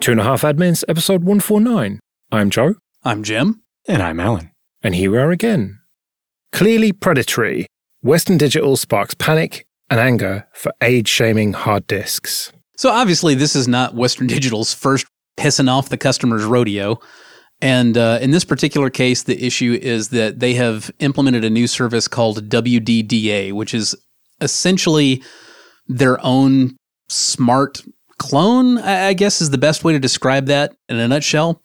Two and a Half Admins, episode 149. I'm Joe. I'm Jim. And I'm Alan. And here we are again. Clearly predatory, Western Digital sparks panic and anger for age shaming hard disks. So, obviously, this is not Western Digital's first pissing off the customer's rodeo. And uh, in this particular case, the issue is that they have implemented a new service called WDDA, which is essentially their own smart clone, I guess is the best way to describe that in a nutshell.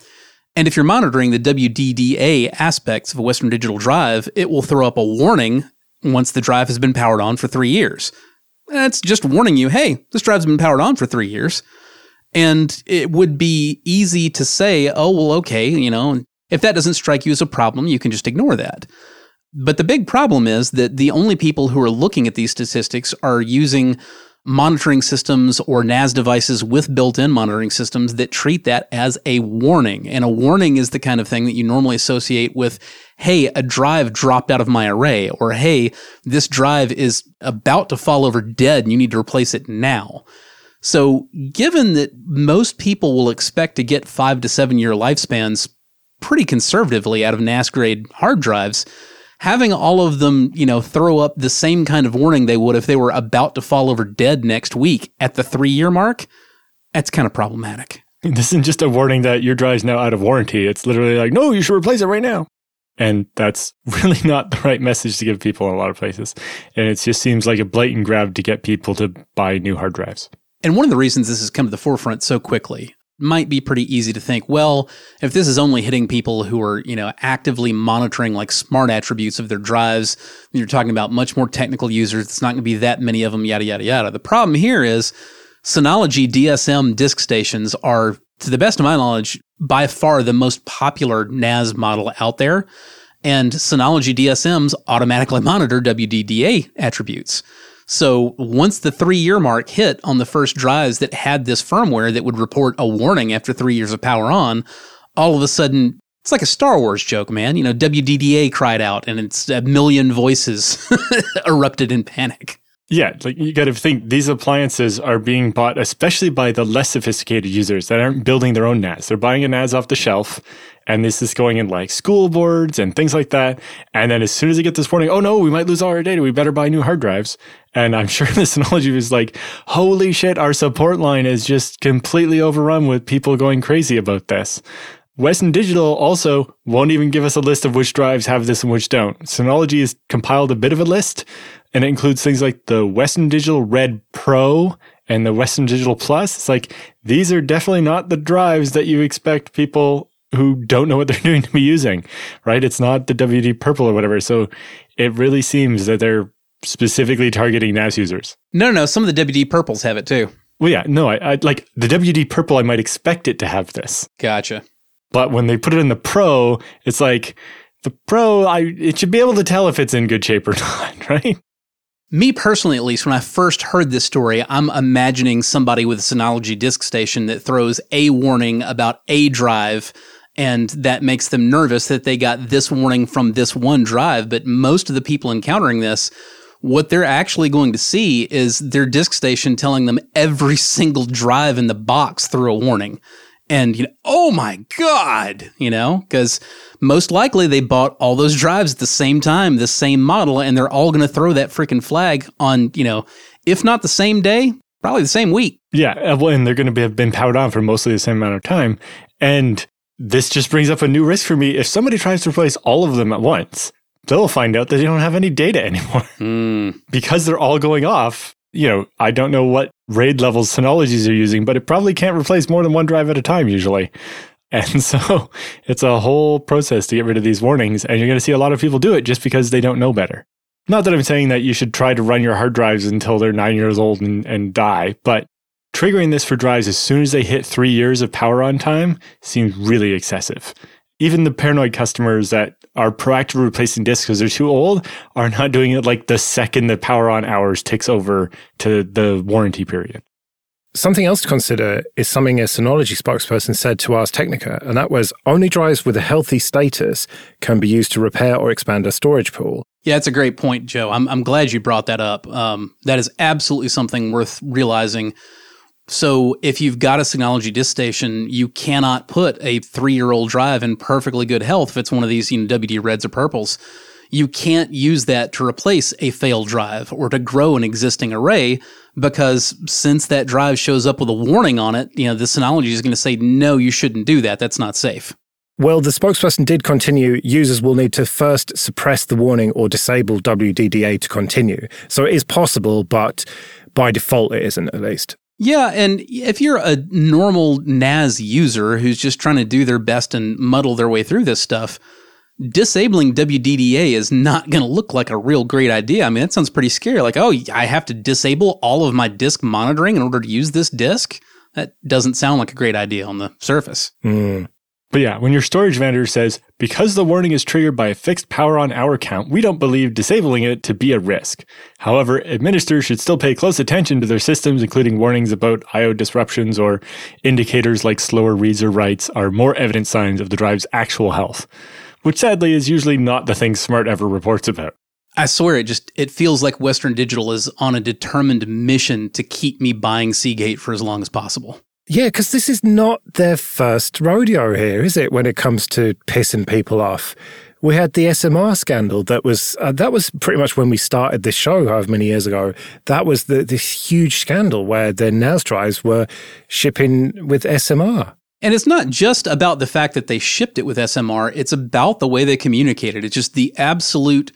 And if you're monitoring the WDDA aspects of a Western Digital drive, it will throw up a warning once the drive has been powered on for three years. That's just warning you, hey, this drive's been powered on for three years. And it would be easy to say, oh, well, okay, you know, if that doesn't strike you as a problem, you can just ignore that. But the big problem is that the only people who are looking at these statistics are using monitoring systems or NAS devices with built in monitoring systems that treat that as a warning. And a warning is the kind of thing that you normally associate with, hey, a drive dropped out of my array, or hey, this drive is about to fall over dead and you need to replace it now. So, given that most people will expect to get five to seven year lifespans pretty conservatively out of NAS grade hard drives, having all of them, you know, throw up the same kind of warning they would if they were about to fall over dead next week at the three year mark, that's kind of problematic. This isn't just a warning that your drive's now out of warranty. It's literally like, no, you should replace it right now. And that's really not the right message to give people in a lot of places. And it just seems like a blatant grab to get people to buy new hard drives. And one of the reasons this has come to the forefront so quickly might be pretty easy to think, well, if this is only hitting people who are, you know, actively monitoring like smart attributes of their drives, you're talking about much more technical users. It's not going to be that many of them, yada, yada, yada. The problem here is Synology DSM disk stations are, to the best of my knowledge, by far the most popular NAS model out there. And Synology DSMs automatically monitor WDDA attributes. So once the three year mark hit on the first drives that had this firmware that would report a warning after three years of power on, all of a sudden it's like a Star Wars joke, man. You know, WDDA cried out and it's a million voices erupted in panic. Yeah, like you got to think these appliances are being bought especially by the less sophisticated users that aren't building their own NAS. They're buying a NAS off the shelf and this is going in like school boards and things like that. And then as soon as they get this warning, oh no, we might lose all our data. We better buy new hard drives. And I'm sure the Synology was like, holy shit, our support line is just completely overrun with people going crazy about this. Western Digital also won't even give us a list of which drives have this and which don't. Synology has compiled a bit of a list, and it includes things like the Western Digital Red Pro and the Western Digital Plus. It's like these are definitely not the drives that you expect people who don't know what they're doing to be using, right? It's not the WD purple or whatever. So it really seems that they're specifically targeting NAS users. No, no, some of the WD purples have it too. Well, yeah, no, I, I like the WD purple. I might expect it to have this. Gotcha. But when they put it in the Pro, it's like the Pro. I it should be able to tell if it's in good shape or not, right? Me personally, at least, when I first heard this story, I'm imagining somebody with a Synology disk station that throws a warning about a drive and that makes them nervous that they got this warning from this one drive. But most of the people encountering this, what they're actually going to see is their disk station telling them every single drive in the box through a warning. And, you know, oh my God, you know, because most likely they bought all those drives at the same time, the same model, and they're all going to throw that freaking flag on, you know, if not the same day, probably the same week. Yeah. Uh, and they're going to have been powered on for mostly the same amount of time. And this just brings up a new risk for me. If somebody tries to replace all of them at once, they'll find out that they don't have any data anymore. Mm. because they're all going off. You know, I don't know what RAID levels Synologies are using, but it probably can't replace more than one drive at a time usually. And so it's a whole process to get rid of these warnings. And you're going to see a lot of people do it just because they don't know better. Not that I'm saying that you should try to run your hard drives until they're nine years old and, and die, but Triggering this for drives as soon as they hit three years of power on time seems really excessive. Even the paranoid customers that are proactively replacing disks because they're too old are not doing it like the second the power on hours ticks over to the warranty period. Something else to consider is something a Synology spokesperson said to Ars Technica, and that was only drives with a healthy status can be used to repair or expand a storage pool. Yeah, that's a great point, Joe. I'm, I'm glad you brought that up. Um, that is absolutely something worth realizing So if you've got a Synology disk station, you cannot put a three year old drive in perfectly good health if it's one of these you know, WD reds or purples. You can't use that to replace a failed drive or to grow an existing array because since that drive shows up with a warning on it, you know, the Synology is going to say, no, you shouldn't do that. That's not safe. Well, the spokesperson did continue users will need to first suppress the warning or disable WDDA to continue. So it is possible, but by default, it isn't at least. Yeah, and if you're a normal NAS user who's just trying to do their best and muddle their way through this stuff, disabling WDDA is not going to look like a real great idea. I mean, that sounds pretty scary. Like, oh, I have to disable all of my disk monitoring in order to use this disk? That doesn't sound like a great idea on the surface. Mm. But yeah, when your storage vendor says, because the warning is triggered by a fixed power on hour count, we don't believe disabling it to be a risk. However, administrators should still pay close attention to their systems, including warnings about I.O. disruptions or indicators like slower reads or writes are more evident signs of the drive's actual health, which sadly is usually not the thing Smart ever reports about. I swear it just it feels like Western Digital is on a determined mission to keep me buying Seagate for as long as possible. Yeah, because this is not their first rodeo here, is it? When it comes to pissing people off, we had the SMR scandal. That was uh, that was pretty much when we started this show, however many years ago. That was the, this huge scandal where the NAS drives were shipping with SMR. And it's not just about the fact that they shipped it with SMR; it's about the way they communicated. It's just the absolute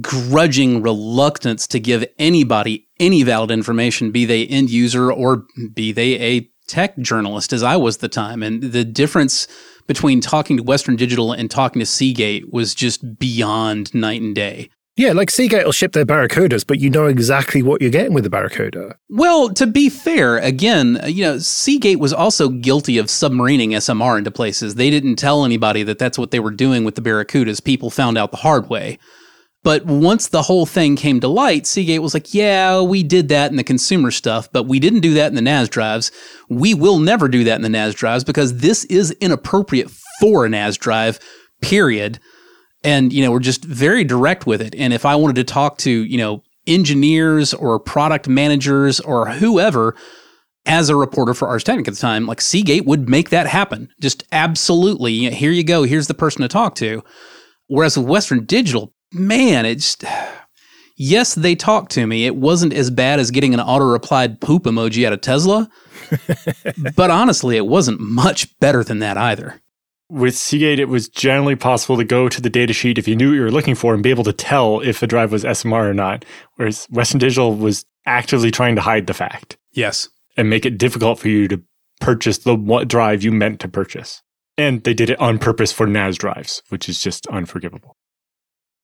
grudging reluctance to give anybody any valid information, be they end user or be they a tech journalist, as I was the time. And the difference between talking to Western Digital and talking to Seagate was just beyond night and day. Yeah, like Seagate will ship their Barracudas, but you know exactly what you're getting with the Barracuda. Well, to be fair, again, you know, Seagate was also guilty of submarining SMR into places. They didn't tell anybody that that's what they were doing with the Barracudas. People found out the hard way. But once the whole thing came to light, Seagate was like, yeah, we did that in the consumer stuff, but we didn't do that in the NAS drives. We will never do that in the NAS drives because this is inappropriate for a NAS drive, period. And, you know, we're just very direct with it. And if I wanted to talk to, you know, engineers or product managers or whoever, as a reporter for Ars Technica at the time, like Seagate would make that happen. Just absolutely. You know, here you go. Here's the person to talk to. Whereas with Western Digital, man, it's yes, they talked to me. It wasn't as bad as getting an auto replied poop emoji out of Tesla, but honestly, it wasn't much better than that either. With Seagate, it was generally possible to go to the datasheet if you knew what you were looking for and be able to tell if a drive was SMR or not. Whereas Western Digital was actively trying to hide the fact. Yes. And make it difficult for you to purchase the what drive you meant to purchase. And they did it on purpose for NAS drives, which is just unforgivable.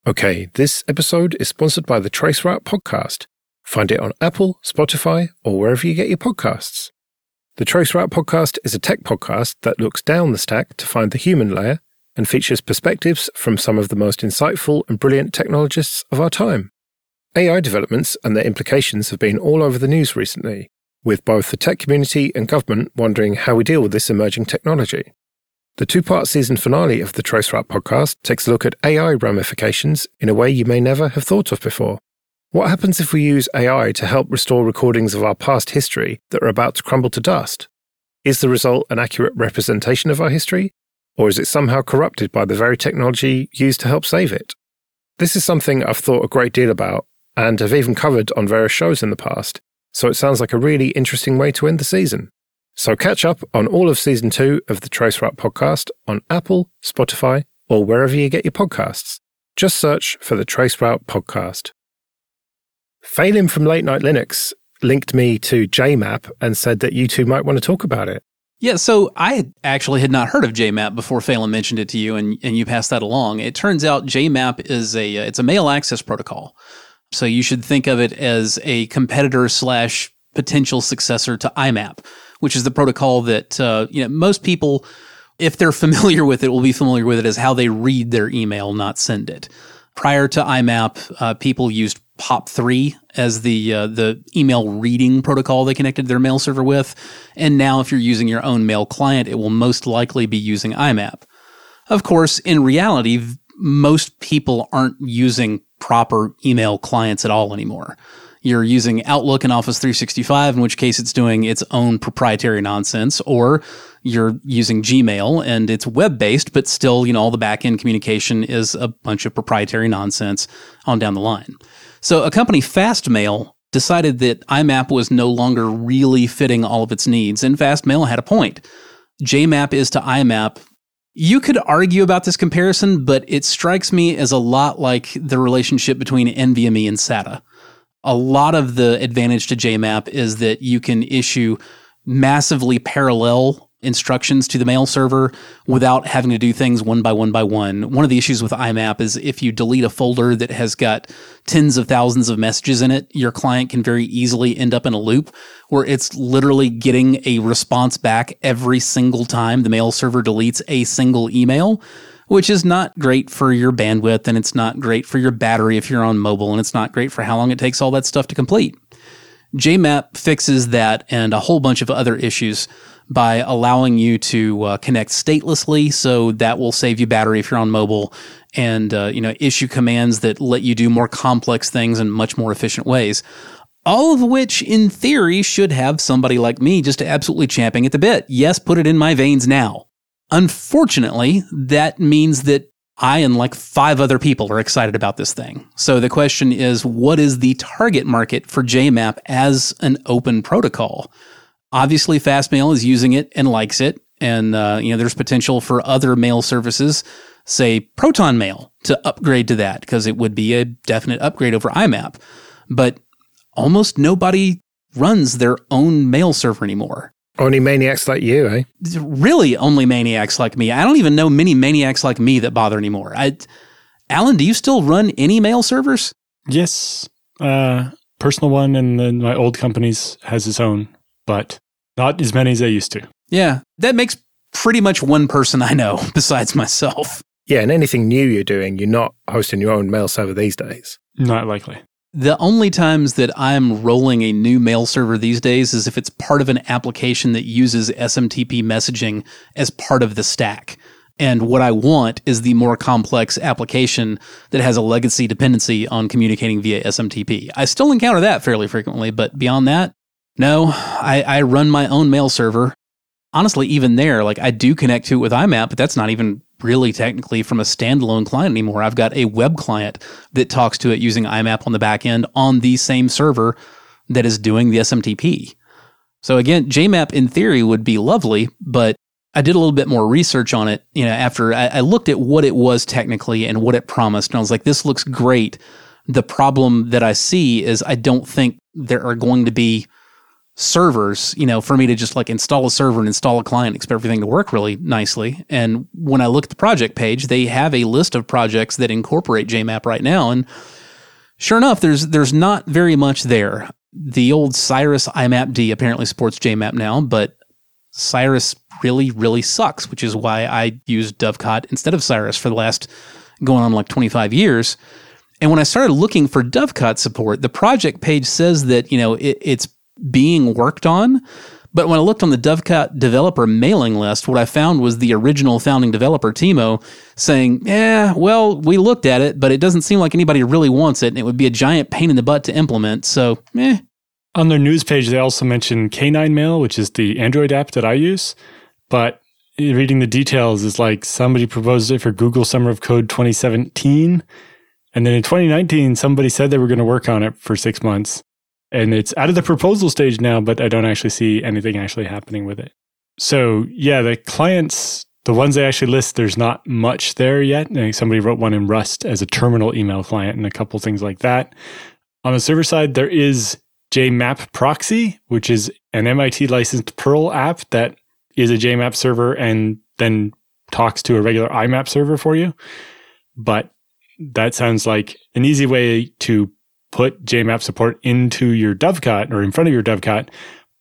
Okay, this episode is sponsored by the Traceroute podcast. Find it on Apple, Spotify, or wherever you get your podcasts. The Traceroute podcast is a tech podcast that looks down the stack to find the human layer and features perspectives from some of the most insightful and brilliant technologists of our time. AI developments and their implications have been all over the news recently, with both the tech community and government wondering how we deal with this emerging technology. The two part season finale of the Traceroute podcast takes a look at AI ramifications in a way you may never have thought of before. What happens if we use AI to help restore recordings of our past history that are about to crumble to dust? Is the result an accurate representation of our history? Or is it somehow corrupted by the very technology used to help save it? This is something I've thought a great deal about and have even covered on various shows in the past, so it sounds like a really interesting way to end the season. So catch up on all of season two of the Traceroute podcast on Apple, Spotify, or wherever you get your podcasts. Just search for the Traceroute podcast. Phelim from Late Night Linux linked me to JMap and said that you two might want to talk about it. Yeah, so I actually had not heard of JMap before Phelim mentioned it to you, and, and you passed that along. It turns out JMap is a uh, it's a mail access protocol, so you should think of it as a competitor slash potential successor to IMAP which is the protocol that uh, you know most people, if they're familiar with it, will be familiar with it as how they read their email, not send it. Prior to IMAP, uh, people used POP3 as the uh, the email reading protocol they connected their mail server with, and now if you're using your own mail client, it will most likely be using IMAP. Of course, in reality, most people aren't using proper email clients at all anymore you're using Outlook and Office 365, in which case it's doing its own proprietary nonsense, or you're using Gmail and it's web based, but still, you know, all the back end communication is a bunch of proprietary nonsense on down the line. So a company, Fastmail, decided that IMAP was no longer really fitting all of its needs, and Fastmail had a point. JMAP is to IMAP. You could argue about this comparison, but it strikes me as a lot like the relationship between NVMe and SATA a lot of the advantage to JMAP is that you can issue massively parallel instructions to the mail server without having to do things one by one by one. One of the issues with IMAP is if you delete a folder that has got tens of thousands of messages in it, your client can very easily end up in a loop where it's literally getting a response back every single time the mail server deletes a single email which is not great for your bandwidth and it's not great for your battery if you're on mobile and it's not great for how long it takes all that stuff to complete. JMAP fixes that and a whole bunch of other issues by allowing you to uh, connect statelessly, so that will save you battery if you're on mobile, and uh, you know issue commands that let you do more complex things in much more efficient ways. All of which, in theory, should have somebody like me just absolutely champing at the bit. Yes, put it in my veins now. Unfortunately, that means that I and like five other people are excited about this thing. So the question is what is the target market for JMAP as an open protocol? Obviously, Fastmail is using it and likes it. And, uh, you know, there's potential for other mail services, say Proton Mail, to upgrade to that because it would be a definite upgrade over IMAP. But almost nobody runs their own mail server anymore. Only maniacs like you, eh? Really, only maniacs like me. I don't even know many maniacs like me that bother anymore. I, Alan, do you still run any mail servers? Yes, uh, personal one, and then my old company's has its own, but not as many as I used to. Yeah, that makes pretty much one person I know besides myself. Yeah, and anything new you're doing, you're not hosting your own mail server these days. Not likely. The only times that I'm rolling a new mail server these days is if it's part of an application that uses SMTP messaging as part of the stack. And what I want is the more complex application that has a legacy dependency on communicating via SMTP. I still encounter that fairly frequently, but beyond that, no, I, I run my own mail server. Honestly, even there, like I do connect to it with IMAP, but that's not even really technically from a standalone client anymore. I've got a web client that talks to it using IMAP on the back end on the same server that is doing the SMTP. So again, JMAP in theory would be lovely, but I did a little bit more research on it, you know, after I, I looked at what it was technically and what it promised. And I was like, this looks great. The problem that I see is I don't think there are going to be servers, you know, for me to just like install a server and install a client, expect everything to work really nicely. And when I look at the project page, they have a list of projects that incorporate JMAP right now. And sure enough, there's there's not very much there. The old Cyrus IMAP-D apparently supports JMAP now, but Cyrus really, really sucks, which is why I use Dovecot instead of Cyrus for the last going on like 25 years. And when I started looking for Dovecot support, the project page says that, you know, it, it's being worked on. But when I looked on the Dovecot developer mailing list, what I found was the original founding developer, Timo, saying, Yeah, well, we looked at it, but it doesn't seem like anybody really wants it, and it would be a giant pain in the butt to implement. So, eh. On their news page, they also mentioned K9 Mail, which is the Android app that I use. But reading the details is like somebody proposed it for Google Summer of Code 2017. And then in 2019, somebody said they were going to work on it for six months and it's out of the proposal stage now, but I don't actually see anything actually happening with it. So yeah, the clients, the ones they actually list, there's not much there yet. Somebody wrote one in Rust as a terminal email client and a couple things like that. On the server side, there is JMap Proxy, which is an MIT licensed Perl app that is a JMap server and then talks to a regular IMAP server for you. But that sounds like an easy way to put JMap support into your Dovecot or in front of your Dovecot.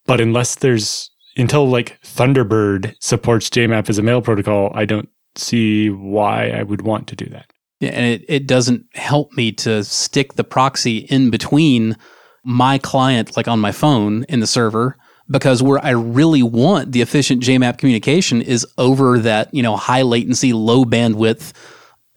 But unless there's until like Thunderbird supports JMap as a mail protocol, I don't see why I would want to do that. Yeah, and it, it doesn't help me to stick the proxy in between my client, like on my phone in the server, because where I really want the efficient JMap communication is over that, you know, high latency, low bandwidth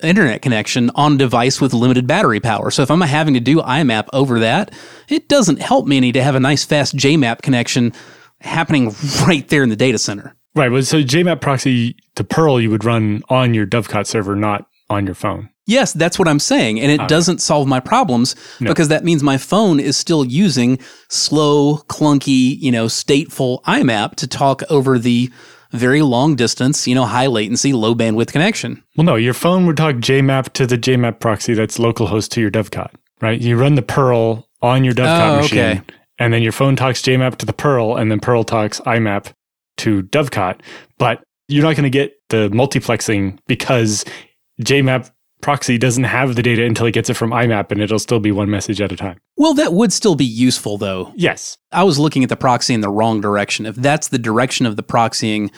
internet connection on a device with limited battery power. So if I'm having to do IMAP over that, it doesn't help me any to have a nice fast JMAP connection happening right there in the data center. Right. Well, so JMAP proxy to Perl you would run on your Dovecot server, not on your phone. Yes, that's what I'm saying. And it Okay. doesn't solve my problems No. because that means my phone is still using slow, clunky, you know, stateful IMAP to talk over the very long distance, you know, high latency, low bandwidth connection. Well, no, your phone would talk JMAP to the JMAP proxy that's localhost to your Dovecot, right? You run the Perl on your Dovecot Oh, machine, okay. and then your phone talks JMAP to the Perl, and then Perl talks IMAP to Dovecot. But you're not going to get the multiplexing because JMAP proxy doesn't have the data until it gets it from IMAP, and it'll still be one message at a time. Well, that would still be useful though. Yes. I was looking at the proxy in the wrong direction. If that's the direction of the proxying,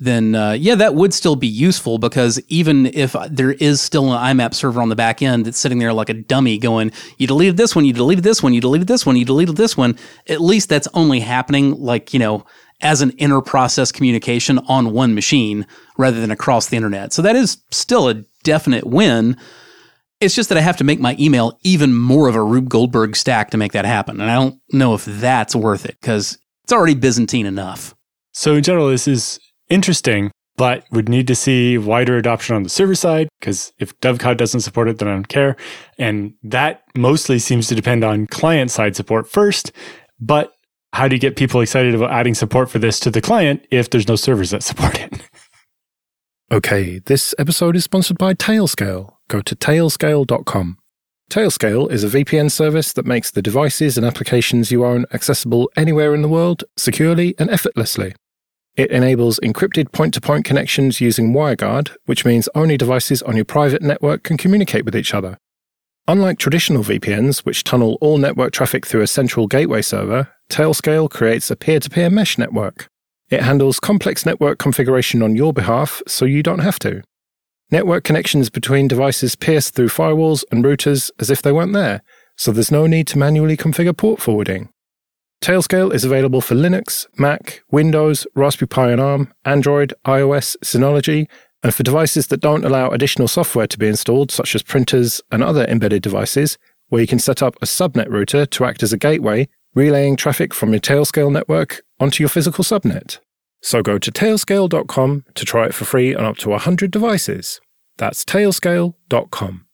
then uh, yeah, that would still be useful because even if there is still an IMAP server on the back end that's sitting there like a dummy going, you deleted this one, you deleted this one, you deleted this one, you deleted this one, at least that's only happening like, you know, as an inter process communication on one machine rather than across the internet. So that is still a definite win. It's just that I have to make my email even more of a Rube Goldberg stack to make that happen. And I don't know if that's worth it because it's already Byzantine enough. So in general, this is interesting, but would need to see wider adoption on the server side because if Dovecot doesn't support it, then I don't care. And that mostly seems to depend on client side support first. But how do you get people excited about adding support for this to the client if there's no servers that support it? Okay, this episode is sponsored by Tailscale. Go to tailscale.com. Tailscale is a VPN service that makes the devices and applications you own accessible anywhere in the world securely and effortlessly. It enables encrypted point to point connections using WireGuard, which means only devices on your private network can communicate with each other. Unlike traditional VPNs, which tunnel all network traffic through a central gateway server, Tailscale creates a peer to peer mesh network. It handles complex network configuration on your behalf so you don't have to. Network connections between devices pierce through firewalls and routers as if they weren't there, so there's no need to manually configure port forwarding. Tailscale is available for Linux, Mac, Windows, Raspberry Pi and ARM, Android, iOS, Synology, and for devices that don't allow additional software to be installed, such as printers and other embedded devices, where you can set up a subnet router to act as a gateway, relaying traffic from your Tailscale network onto your physical subnet. So go to tailscale.com to try it for free on up to 100 devices. That's tailscale.com.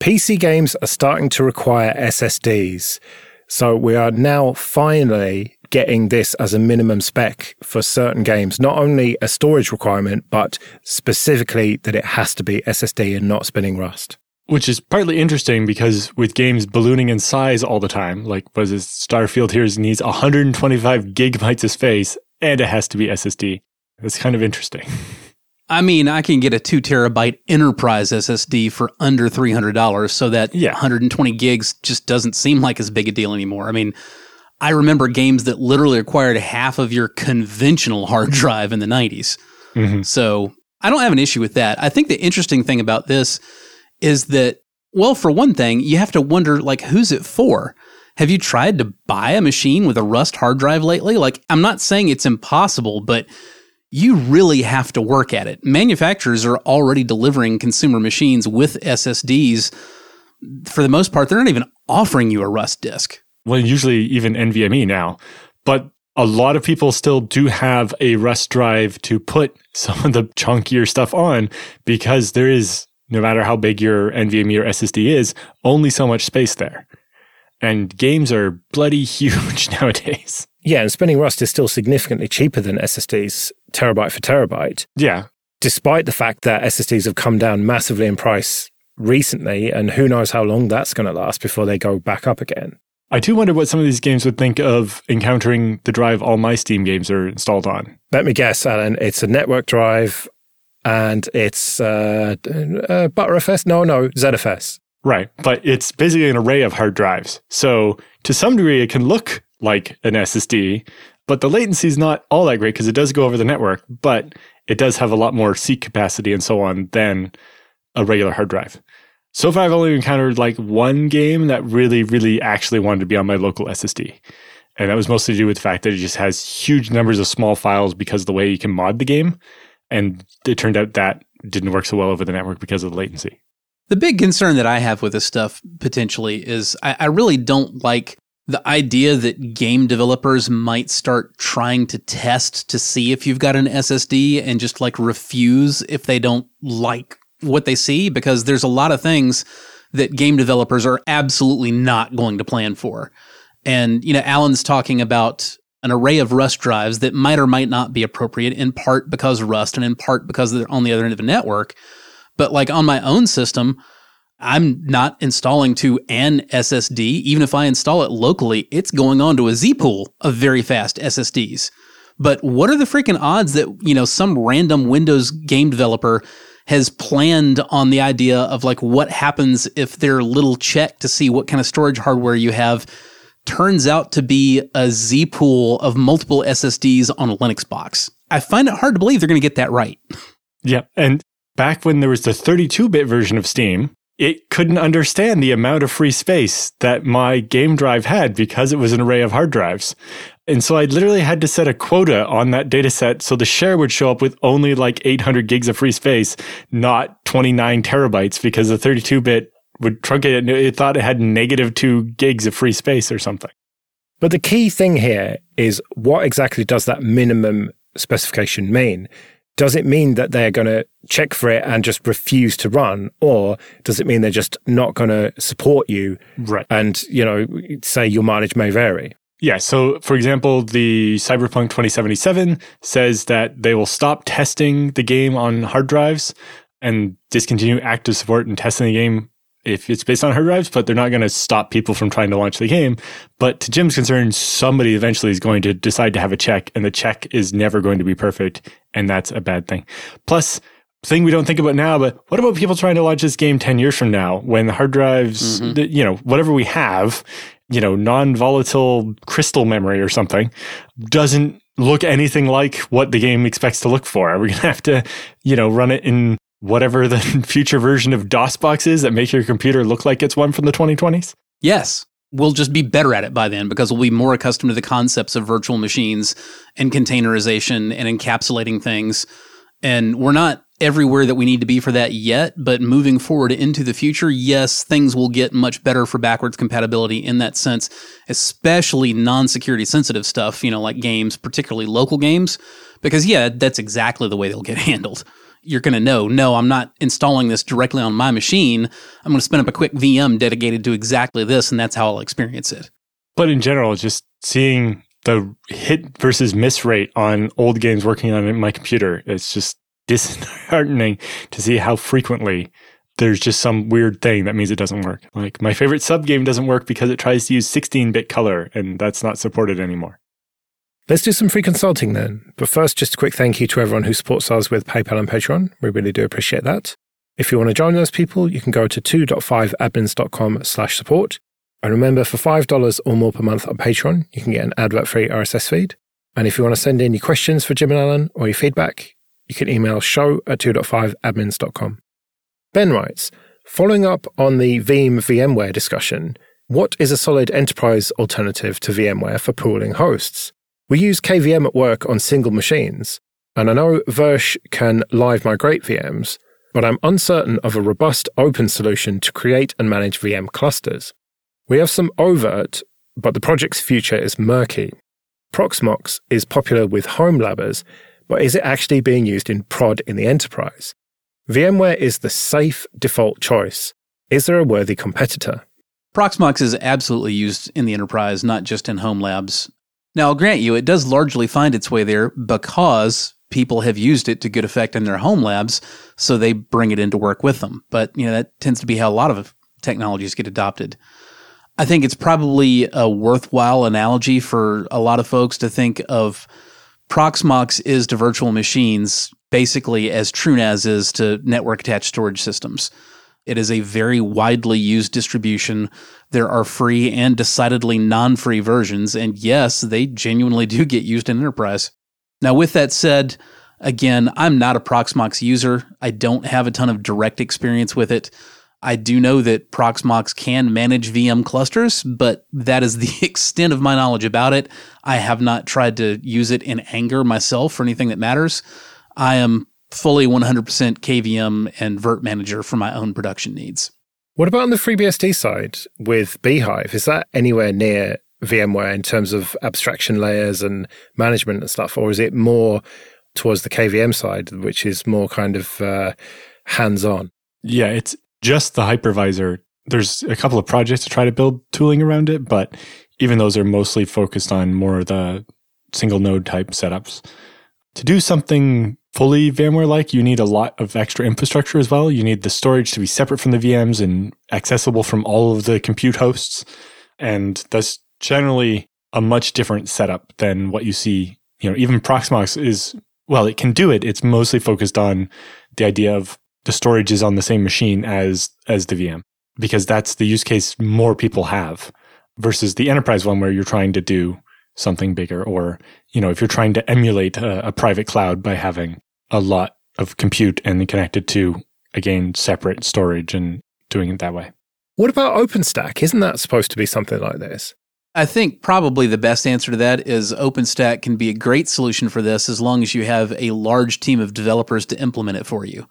PC games are starting to require SSDs. So we are now finally getting this as a minimum spec for certain games. Not only a storage requirement, but specifically that it has to be SSD and not spinning Rust. Which is partly interesting because with games ballooning in size all the time, like was it Starfield here needs 125 gigabytes of space and it has to be SSD. That's kind of interesting. I mean, I can get a two terabyte enterprise SSD for under $300. So that Yeah. 120 gigs just doesn't seem like as big a deal anymore. I mean, I remember games that literally required half of your conventional hard drive in the 90s. Mhm. So I don't have an issue with that. I think the interesting thing about this is that, well, for one thing, you have to wonder, like, who's it for? Have you tried to buy a machine with a Rust hard drive lately? Like, I'm not saying it's impossible, but you really have to work at it. Manufacturers are already delivering consumer machines with SSDs. For the most part, they're not even offering you a Rust disk. Well, usually even NVMe now, but a lot of people still do have a Rust drive to put some of the chunkier stuff on because there is, no matter how big your NVMe or SSD is, only so much space there. And games are bloody huge nowadays. Yeah, and spinning Rust is still significantly cheaper than SSDs, terabyte for terabyte. Yeah. despite the fact that SSDs have come down massively in price recently, and who knows how long that's going to last before they go back up again. I do wonder what some of these games would think of encountering the drive all my Steam games are installed on. Let me guess, Alan, it's a network drive and it's uh, uh, ButterFS? No, no, ZFS. Right. But it's basically an array of hard drives. So to some degree, it can look like an SSD, but the latency is not all that great because it does go over the network, but it does have a lot more seat capacity and so on than a regular hard drive. So far, I've only encountered like one game that really, really actually wanted to be on my local SSD. And that was mostly to do with the fact that it just has huge numbers of small files because the way you can mod the game. And it turned out that didn't work so well over the network because of the latency. The big concern that I have with this stuff potentially is I, I really don't like the idea that game developers might start trying to test to see if you've got an SSD and just like refuse if they don't like what they see because there's a lot of things that game developers are absolutely not going to plan for. And, you know, Alan's talking about an array of Rust drives that might or might not be appropriate in part because Rust and in part because they're on the other end of a network. But like on my own system, I'm not installing to an SSD. Even if I install it locally, it's going on to a Z pool of very fast SSDs. But what are the freaking odds that, you know, some random Windows game developer has planned on the idea of like what happens if their little check to see what kind of storage hardware you have turns out to be a Z pool of multiple SSDs on a Linux box. I find it hard to believe they're going to get that right. Yeah. And back when there was the 32 bit version of Steam, it couldn't understand the amount of free space that my game drive had because it was an array of hard drives. And so I literally had to set a quota on that data set so the share would show up with only like 800 gigs of free space, not 29 terabytes because the 32 bit would truncate it. It thought it had negative two gigs of free space or something. But the key thing here is what exactly does that minimum specification mean? Does it mean that they're going to check for it and just refuse to run? Or does it mean they're just not going to support you? Right. And, you know, say your mileage may vary. Yeah. So, for example, the Cyberpunk 2077 says that they will stop testing the game on hard drives and discontinue active support and testing the game if it's based on hard drives, but they're not going to stop people from trying to launch the game. But to Jim's concern, somebody eventually is going to decide to have a check, and the check is never going to be perfect, and that's a bad thing. Plus, thing we don't think about now, but what about people trying to launch this game 10 years from now when the hard drives, mm-hmm. the, you know, whatever we have, you know, non volatile crystal memory or something doesn't look anything like what the game expects to look for? Are we going to have to, you know, run it in whatever the future version of DOSBox is that make your computer look like it's one from the 2020s? Yes. We'll just be better at it by then because we'll be more accustomed to the concepts of virtual machines and containerization and encapsulating things. And we're not everywhere that we need to be for that yet, but moving forward into the future, yes, things will get much better for backwards compatibility in that sense, especially non security sensitive stuff, you know, like games, particularly local games, because yeah, that's exactly the way they'll get handled you're going to know, no, I'm not installing this directly on my machine. I'm going to spin up a quick VM dedicated to exactly this, and that's how I'll experience it. But in general, just seeing the hit versus miss rate on old games working on my computer, it's just disheartening to see how frequently there's just some weird thing that means it doesn't work. Like my favorite sub game doesn't work because it tries to use 16 bit color, and that's not supported anymore. Let's do some free consulting then. But first, just a quick thank you to everyone who supports us with PayPal and Patreon. We really do appreciate that. If you want to join those people, you can go to 2.5admins.com slash support. And remember, for $5 or more per month on Patreon, you can get an advert-free RSS feed. And if you want to send in your questions for Jim and Alan or your feedback, you can email show at 2.5admins.com. Ben writes, following up on the Veeam VMware discussion, what is a solid enterprise alternative to VMware for pooling hosts? We use KVM at work on single machines, and I know virsh can live migrate VMs, but I'm uncertain of a robust open solution to create and manage VM clusters. We have some oVirt, but the project's future is murky. Proxmox is popular with home labbers, but is it actually being used in prod in the enterprise? VMware is the safe default choice. Is there a worthy competitor? Proxmox is absolutely used in the enterprise, not just in home labs. Now, I'll grant you, it does largely find its way there because people have used it to good effect in their home labs, so they bring it into work with them. But, you know, that tends to be how a lot of technologies get adopted. I think it's probably a worthwhile analogy for a lot of folks to think of Proxmox is to virtual machines basically as TrueNAS is to network attached storage systems. It is a very widely used distribution. There are free and decidedly non free versions. And yes, they genuinely do get used in enterprise. Now, with that said, again, I'm not a Proxmox user. I don't have a ton of direct experience with it. I do know that Proxmox can manage VM clusters, but that is the extent of my knowledge about it. I have not tried to use it in anger myself for anything that matters. I am fully 100% KVM and Virt Manager for my own production needs. What about on the FreeBSD side with bhyve? Is that anywhere near VMware in terms of abstraction layers and management and stuff, or is it more towards the KVM side, which is more kind of uh, hands on? Yeah, it's just the hypervisor. There's a couple of projects to try to build tooling around it, but even those are mostly focused on more of the single node type setups. To do something fully VMware like, you need a lot of extra infrastructure as well. You need the storage to be separate from the VMs and accessible from all of the compute hosts. And that's generally a much different setup than what you see. You know, even Proxmox is, well, it can do it. It's mostly focused on the idea of the storage is on the same machine as, as the VM because that's the use case more people have versus the enterprise one where you're trying to do something bigger or you know if you're trying to emulate a, a, private cloud by having a lot of compute and connected to again separate storage and doing it that way what about openstack isn't that supposed to be something like this I think probably the best answer to that is OpenStack can be a great solution for this as long as you have a large team of developers to implement it for you.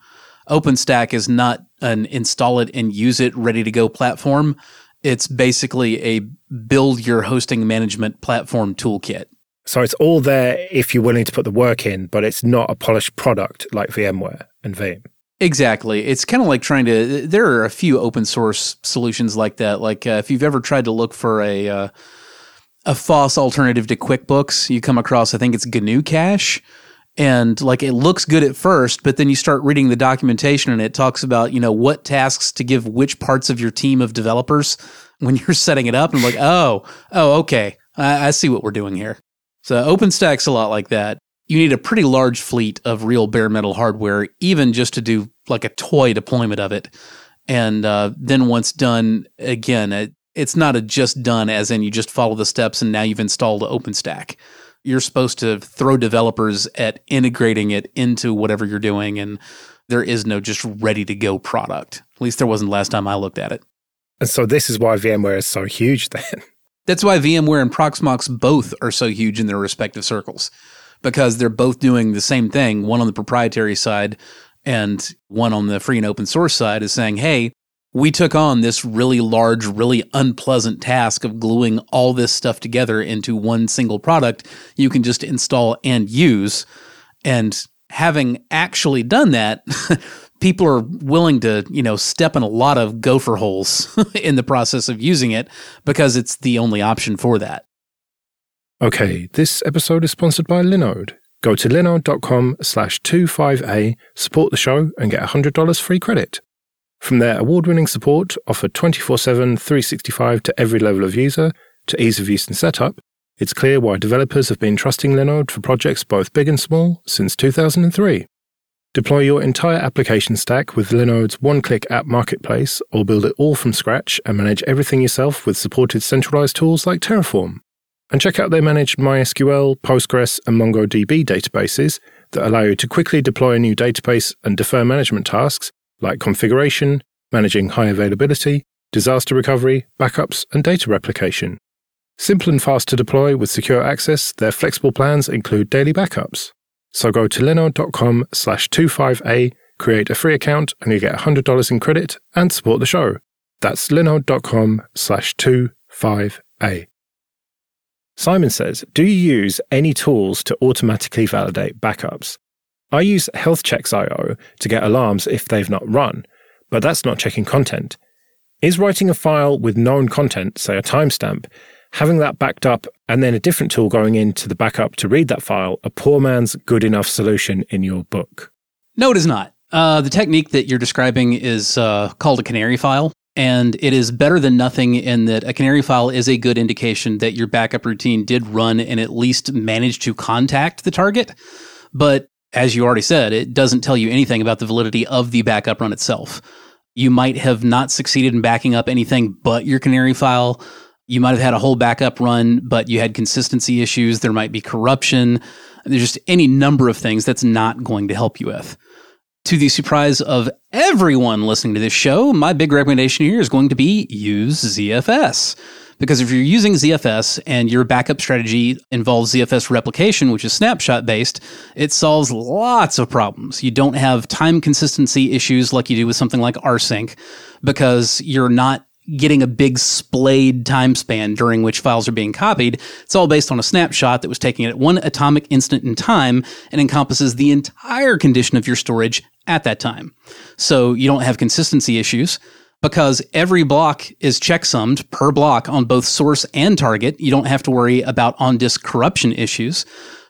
OpenStack is not an install it and use it ready to go platform. It's basically a build your hosting management platform toolkit. So it's all there if you're willing to put the work in, but it's not a polished product like VMware and Veeam. Exactly. It's kind of like trying to. There are a few open source solutions like that. Like uh, if you've ever tried to look for a uh, a FOSS alternative to QuickBooks, you come across I think it's GnuCash, and like it looks good at first, but then you start reading the documentation and it talks about you know what tasks to give which parts of your team of developers when you're setting it up. And like, oh, oh, okay, I, I see what we're doing here. So OpenStack's a lot like that. You need a pretty large fleet of real bare metal hardware, even just to do like a toy deployment of it. And uh, then once done, again, it, it's not a just done as in you just follow the steps and now you've installed OpenStack you're supposed to throw developers at integrating it into whatever you're doing and there is no just ready to go product at least there wasn't last time i looked at it and so this is why vmware is so huge then that's why vmware and proxmox both are so huge in their respective circles because they're both doing the same thing one on the proprietary side and one on the free and open source side is saying hey we took on this really large, really unpleasant task of gluing all this stuff together into one single product you can just install and use. And having actually done that, people are willing to, you know, step in a lot of gopher holes in the process of using it because it's the only option for that. Okay, this episode is sponsored by Linode. Go to linode.com slash 25A, support the show, and get $100 free credit. From their award winning support, offered 24 7, 365 to every level of user, to ease of use and setup, it's clear why developers have been trusting Linode for projects both big and small since 2003. Deploy your entire application stack with Linode's one click app marketplace, or build it all from scratch and manage everything yourself with supported centralized tools like Terraform. And check out their managed MySQL, Postgres, and MongoDB databases that allow you to quickly deploy a new database and defer management tasks like configuration, managing high availability, disaster recovery, backups, and data replication. Simple and fast to deploy with secure access, their flexible plans include daily backups. So go to linode.com slash 25A, create a free account, and you get $100 in credit and support the show. That's linode.com slash 25A. Simon says, do you use any tools to automatically validate backups? I use healthchecks.io to get alarms if they've not run, but that's not checking content. Is writing a file with known content, say a timestamp, having that backed up and then a different tool going into the backup to read that file a poor man's good enough solution in your book? No, it is not. Uh, the technique that you're describing is uh, called a canary file. And it is better than nothing in that a canary file is a good indication that your backup routine did run and at least managed to contact the target. But as you already said, it doesn't tell you anything about the validity of the backup run itself. You might have not succeeded in backing up anything but your canary file. You might have had a whole backup run, but you had consistency issues. There might be corruption. There's just any number of things that's not going to help you with. To the surprise of everyone listening to this show, my big recommendation here is going to be use ZFS Because if you're using ZFS and your backup strategy involves ZFS replication, which is snapshot based, it solves lots of problems. You don't have time consistency issues like you do with something like rsync because you're not getting a big splayed time span during which files are being copied. It's all based on a snapshot that was taken at one atomic instant in time and encompasses the entire condition of your storage at that time. So you don't have consistency issues because every block is checksummed per block on both source and target. You don't have to worry about on disk corruption issues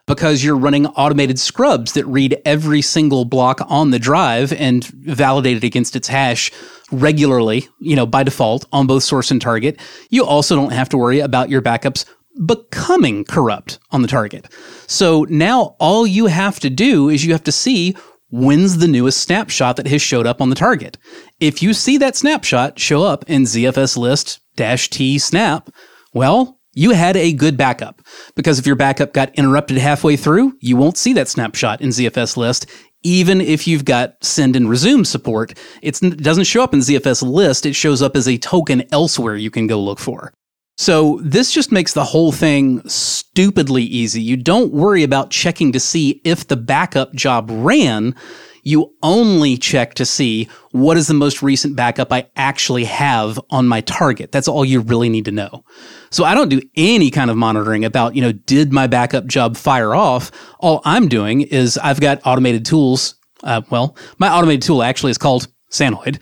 because you're running automated scrubs that read every single block on the drive and validate it against its hash regularly, you know, by default on both source and target. You also don't have to worry about your backups becoming corrupt on the target. So now all you have to do is you have to see when's the newest snapshot that has showed up on the target. If you see that snapshot show up in ZFS list dash T snap, well, you had a good backup because if your backup got interrupted halfway through, you won't see that snapshot in ZFS list. Even if you've got send and resume support, it doesn't show up in ZFS list. It shows up as a token elsewhere you can go look for. So this just makes the whole thing stupidly easy. You don't worry about checking to see if the backup job ran. You only check to see what is the most recent backup I actually have on my target. That's all you really need to know. So I don't do any kind of monitoring about, you know, did my backup job fire off? All I'm doing is I've got automated tools. Uh, well, my automated tool actually is called Sanoid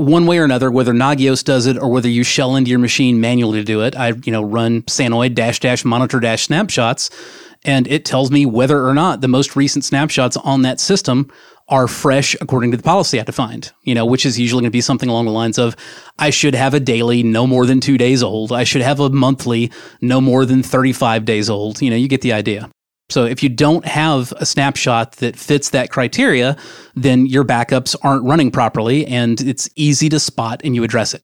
one way or another, whether Nagios does it or whether you shell into your machine manually to do it, I you know run Sanoid dash dash monitor dash snapshots, and it tells me whether or not the most recent snapshots on that system are fresh according to the policy I defined. You know, which is usually going to be something along the lines of, I should have a daily no more than two days old. I should have a monthly no more than thirty five days old. You know, you get the idea. So if you don't have a snapshot that fits that criteria, then your backups aren't running properly and it's easy to spot and you address it.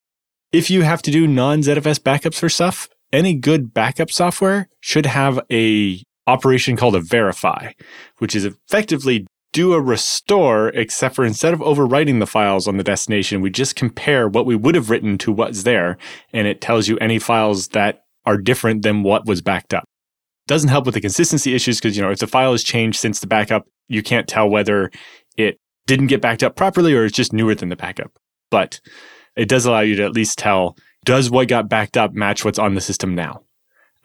If you have to do non-ZFS backups for stuff, any good backup software should have a operation called a verify, which is effectively do a restore, except for instead of overwriting the files on the destination, we just compare what we would have written to what's there, and it tells you any files that are different than what was backed up. Doesn't help with the consistency issues because, you know, if the file has changed since the backup, you can't tell whether it didn't get backed up properly or it's just newer than the backup. But it does allow you to at least tell does what got backed up match what's on the system now?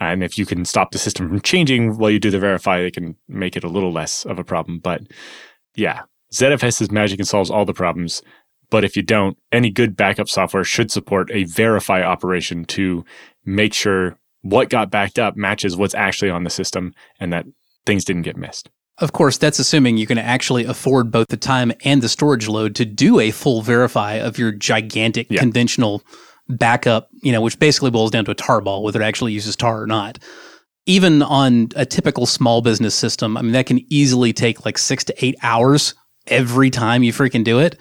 And if you can stop the system from changing while you do the verify, it can make it a little less of a problem. But yeah, ZFS is magic and solves all the problems. But if you don't, any good backup software should support a verify operation to make sure what got backed up matches what's actually on the system and that things didn't get missed. Of course, that's assuming you can actually afford both the time and the storage load to do a full verify of your gigantic yeah. conventional backup, you know, which basically boils down to a tarball, whether it actually uses tar or not. Even on a typical small business system, I mean, that can easily take like six to eight hours every time you freaking do it.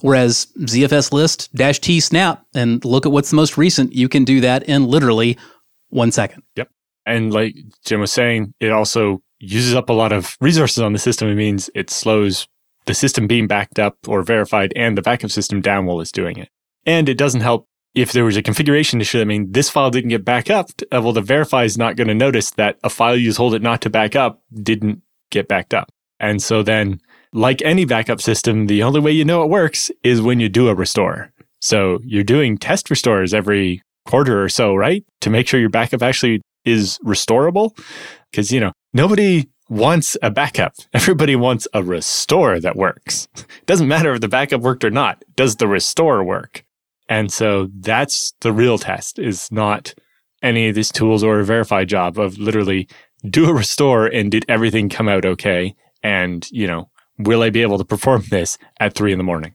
Whereas ZFS list dash T snap and look at what's the most recent, you can do that in literally one second. Yep. And like Jim was saying, it also uses up a lot of resources on the system. It means it slows the system being backed up or verified and the backup system down while it's doing it. And it doesn't help if there was a configuration issue. I mean, this file didn't get back up. Well, the verify is not going to notice that a file you told it not to back up didn't get backed up. And so then, like any backup system, the only way you know it works is when you do a restore. So you're doing test restores every quarter or so, right? To make sure your backup actually is restorable. Because, you know, nobody wants a backup. Everybody wants a restore that works. Doesn't matter if the backup worked or not. Does the restore work? And so that's the real test is not any of these tools or a verify job of literally do a restore and did everything come out okay? And, you know, will I be able to perform this at three in the morning?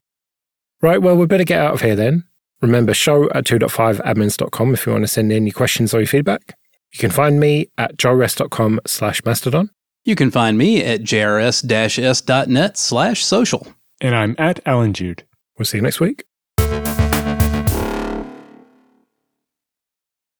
Right. Well, we better get out of here then. Remember, show at 2.5admins.com if you want to send any questions or your feedback. You can find me at joeress.com slash mastodon. You can find me at jrs-s.net slash social. And I'm at Allan Jude. We'll see you next week.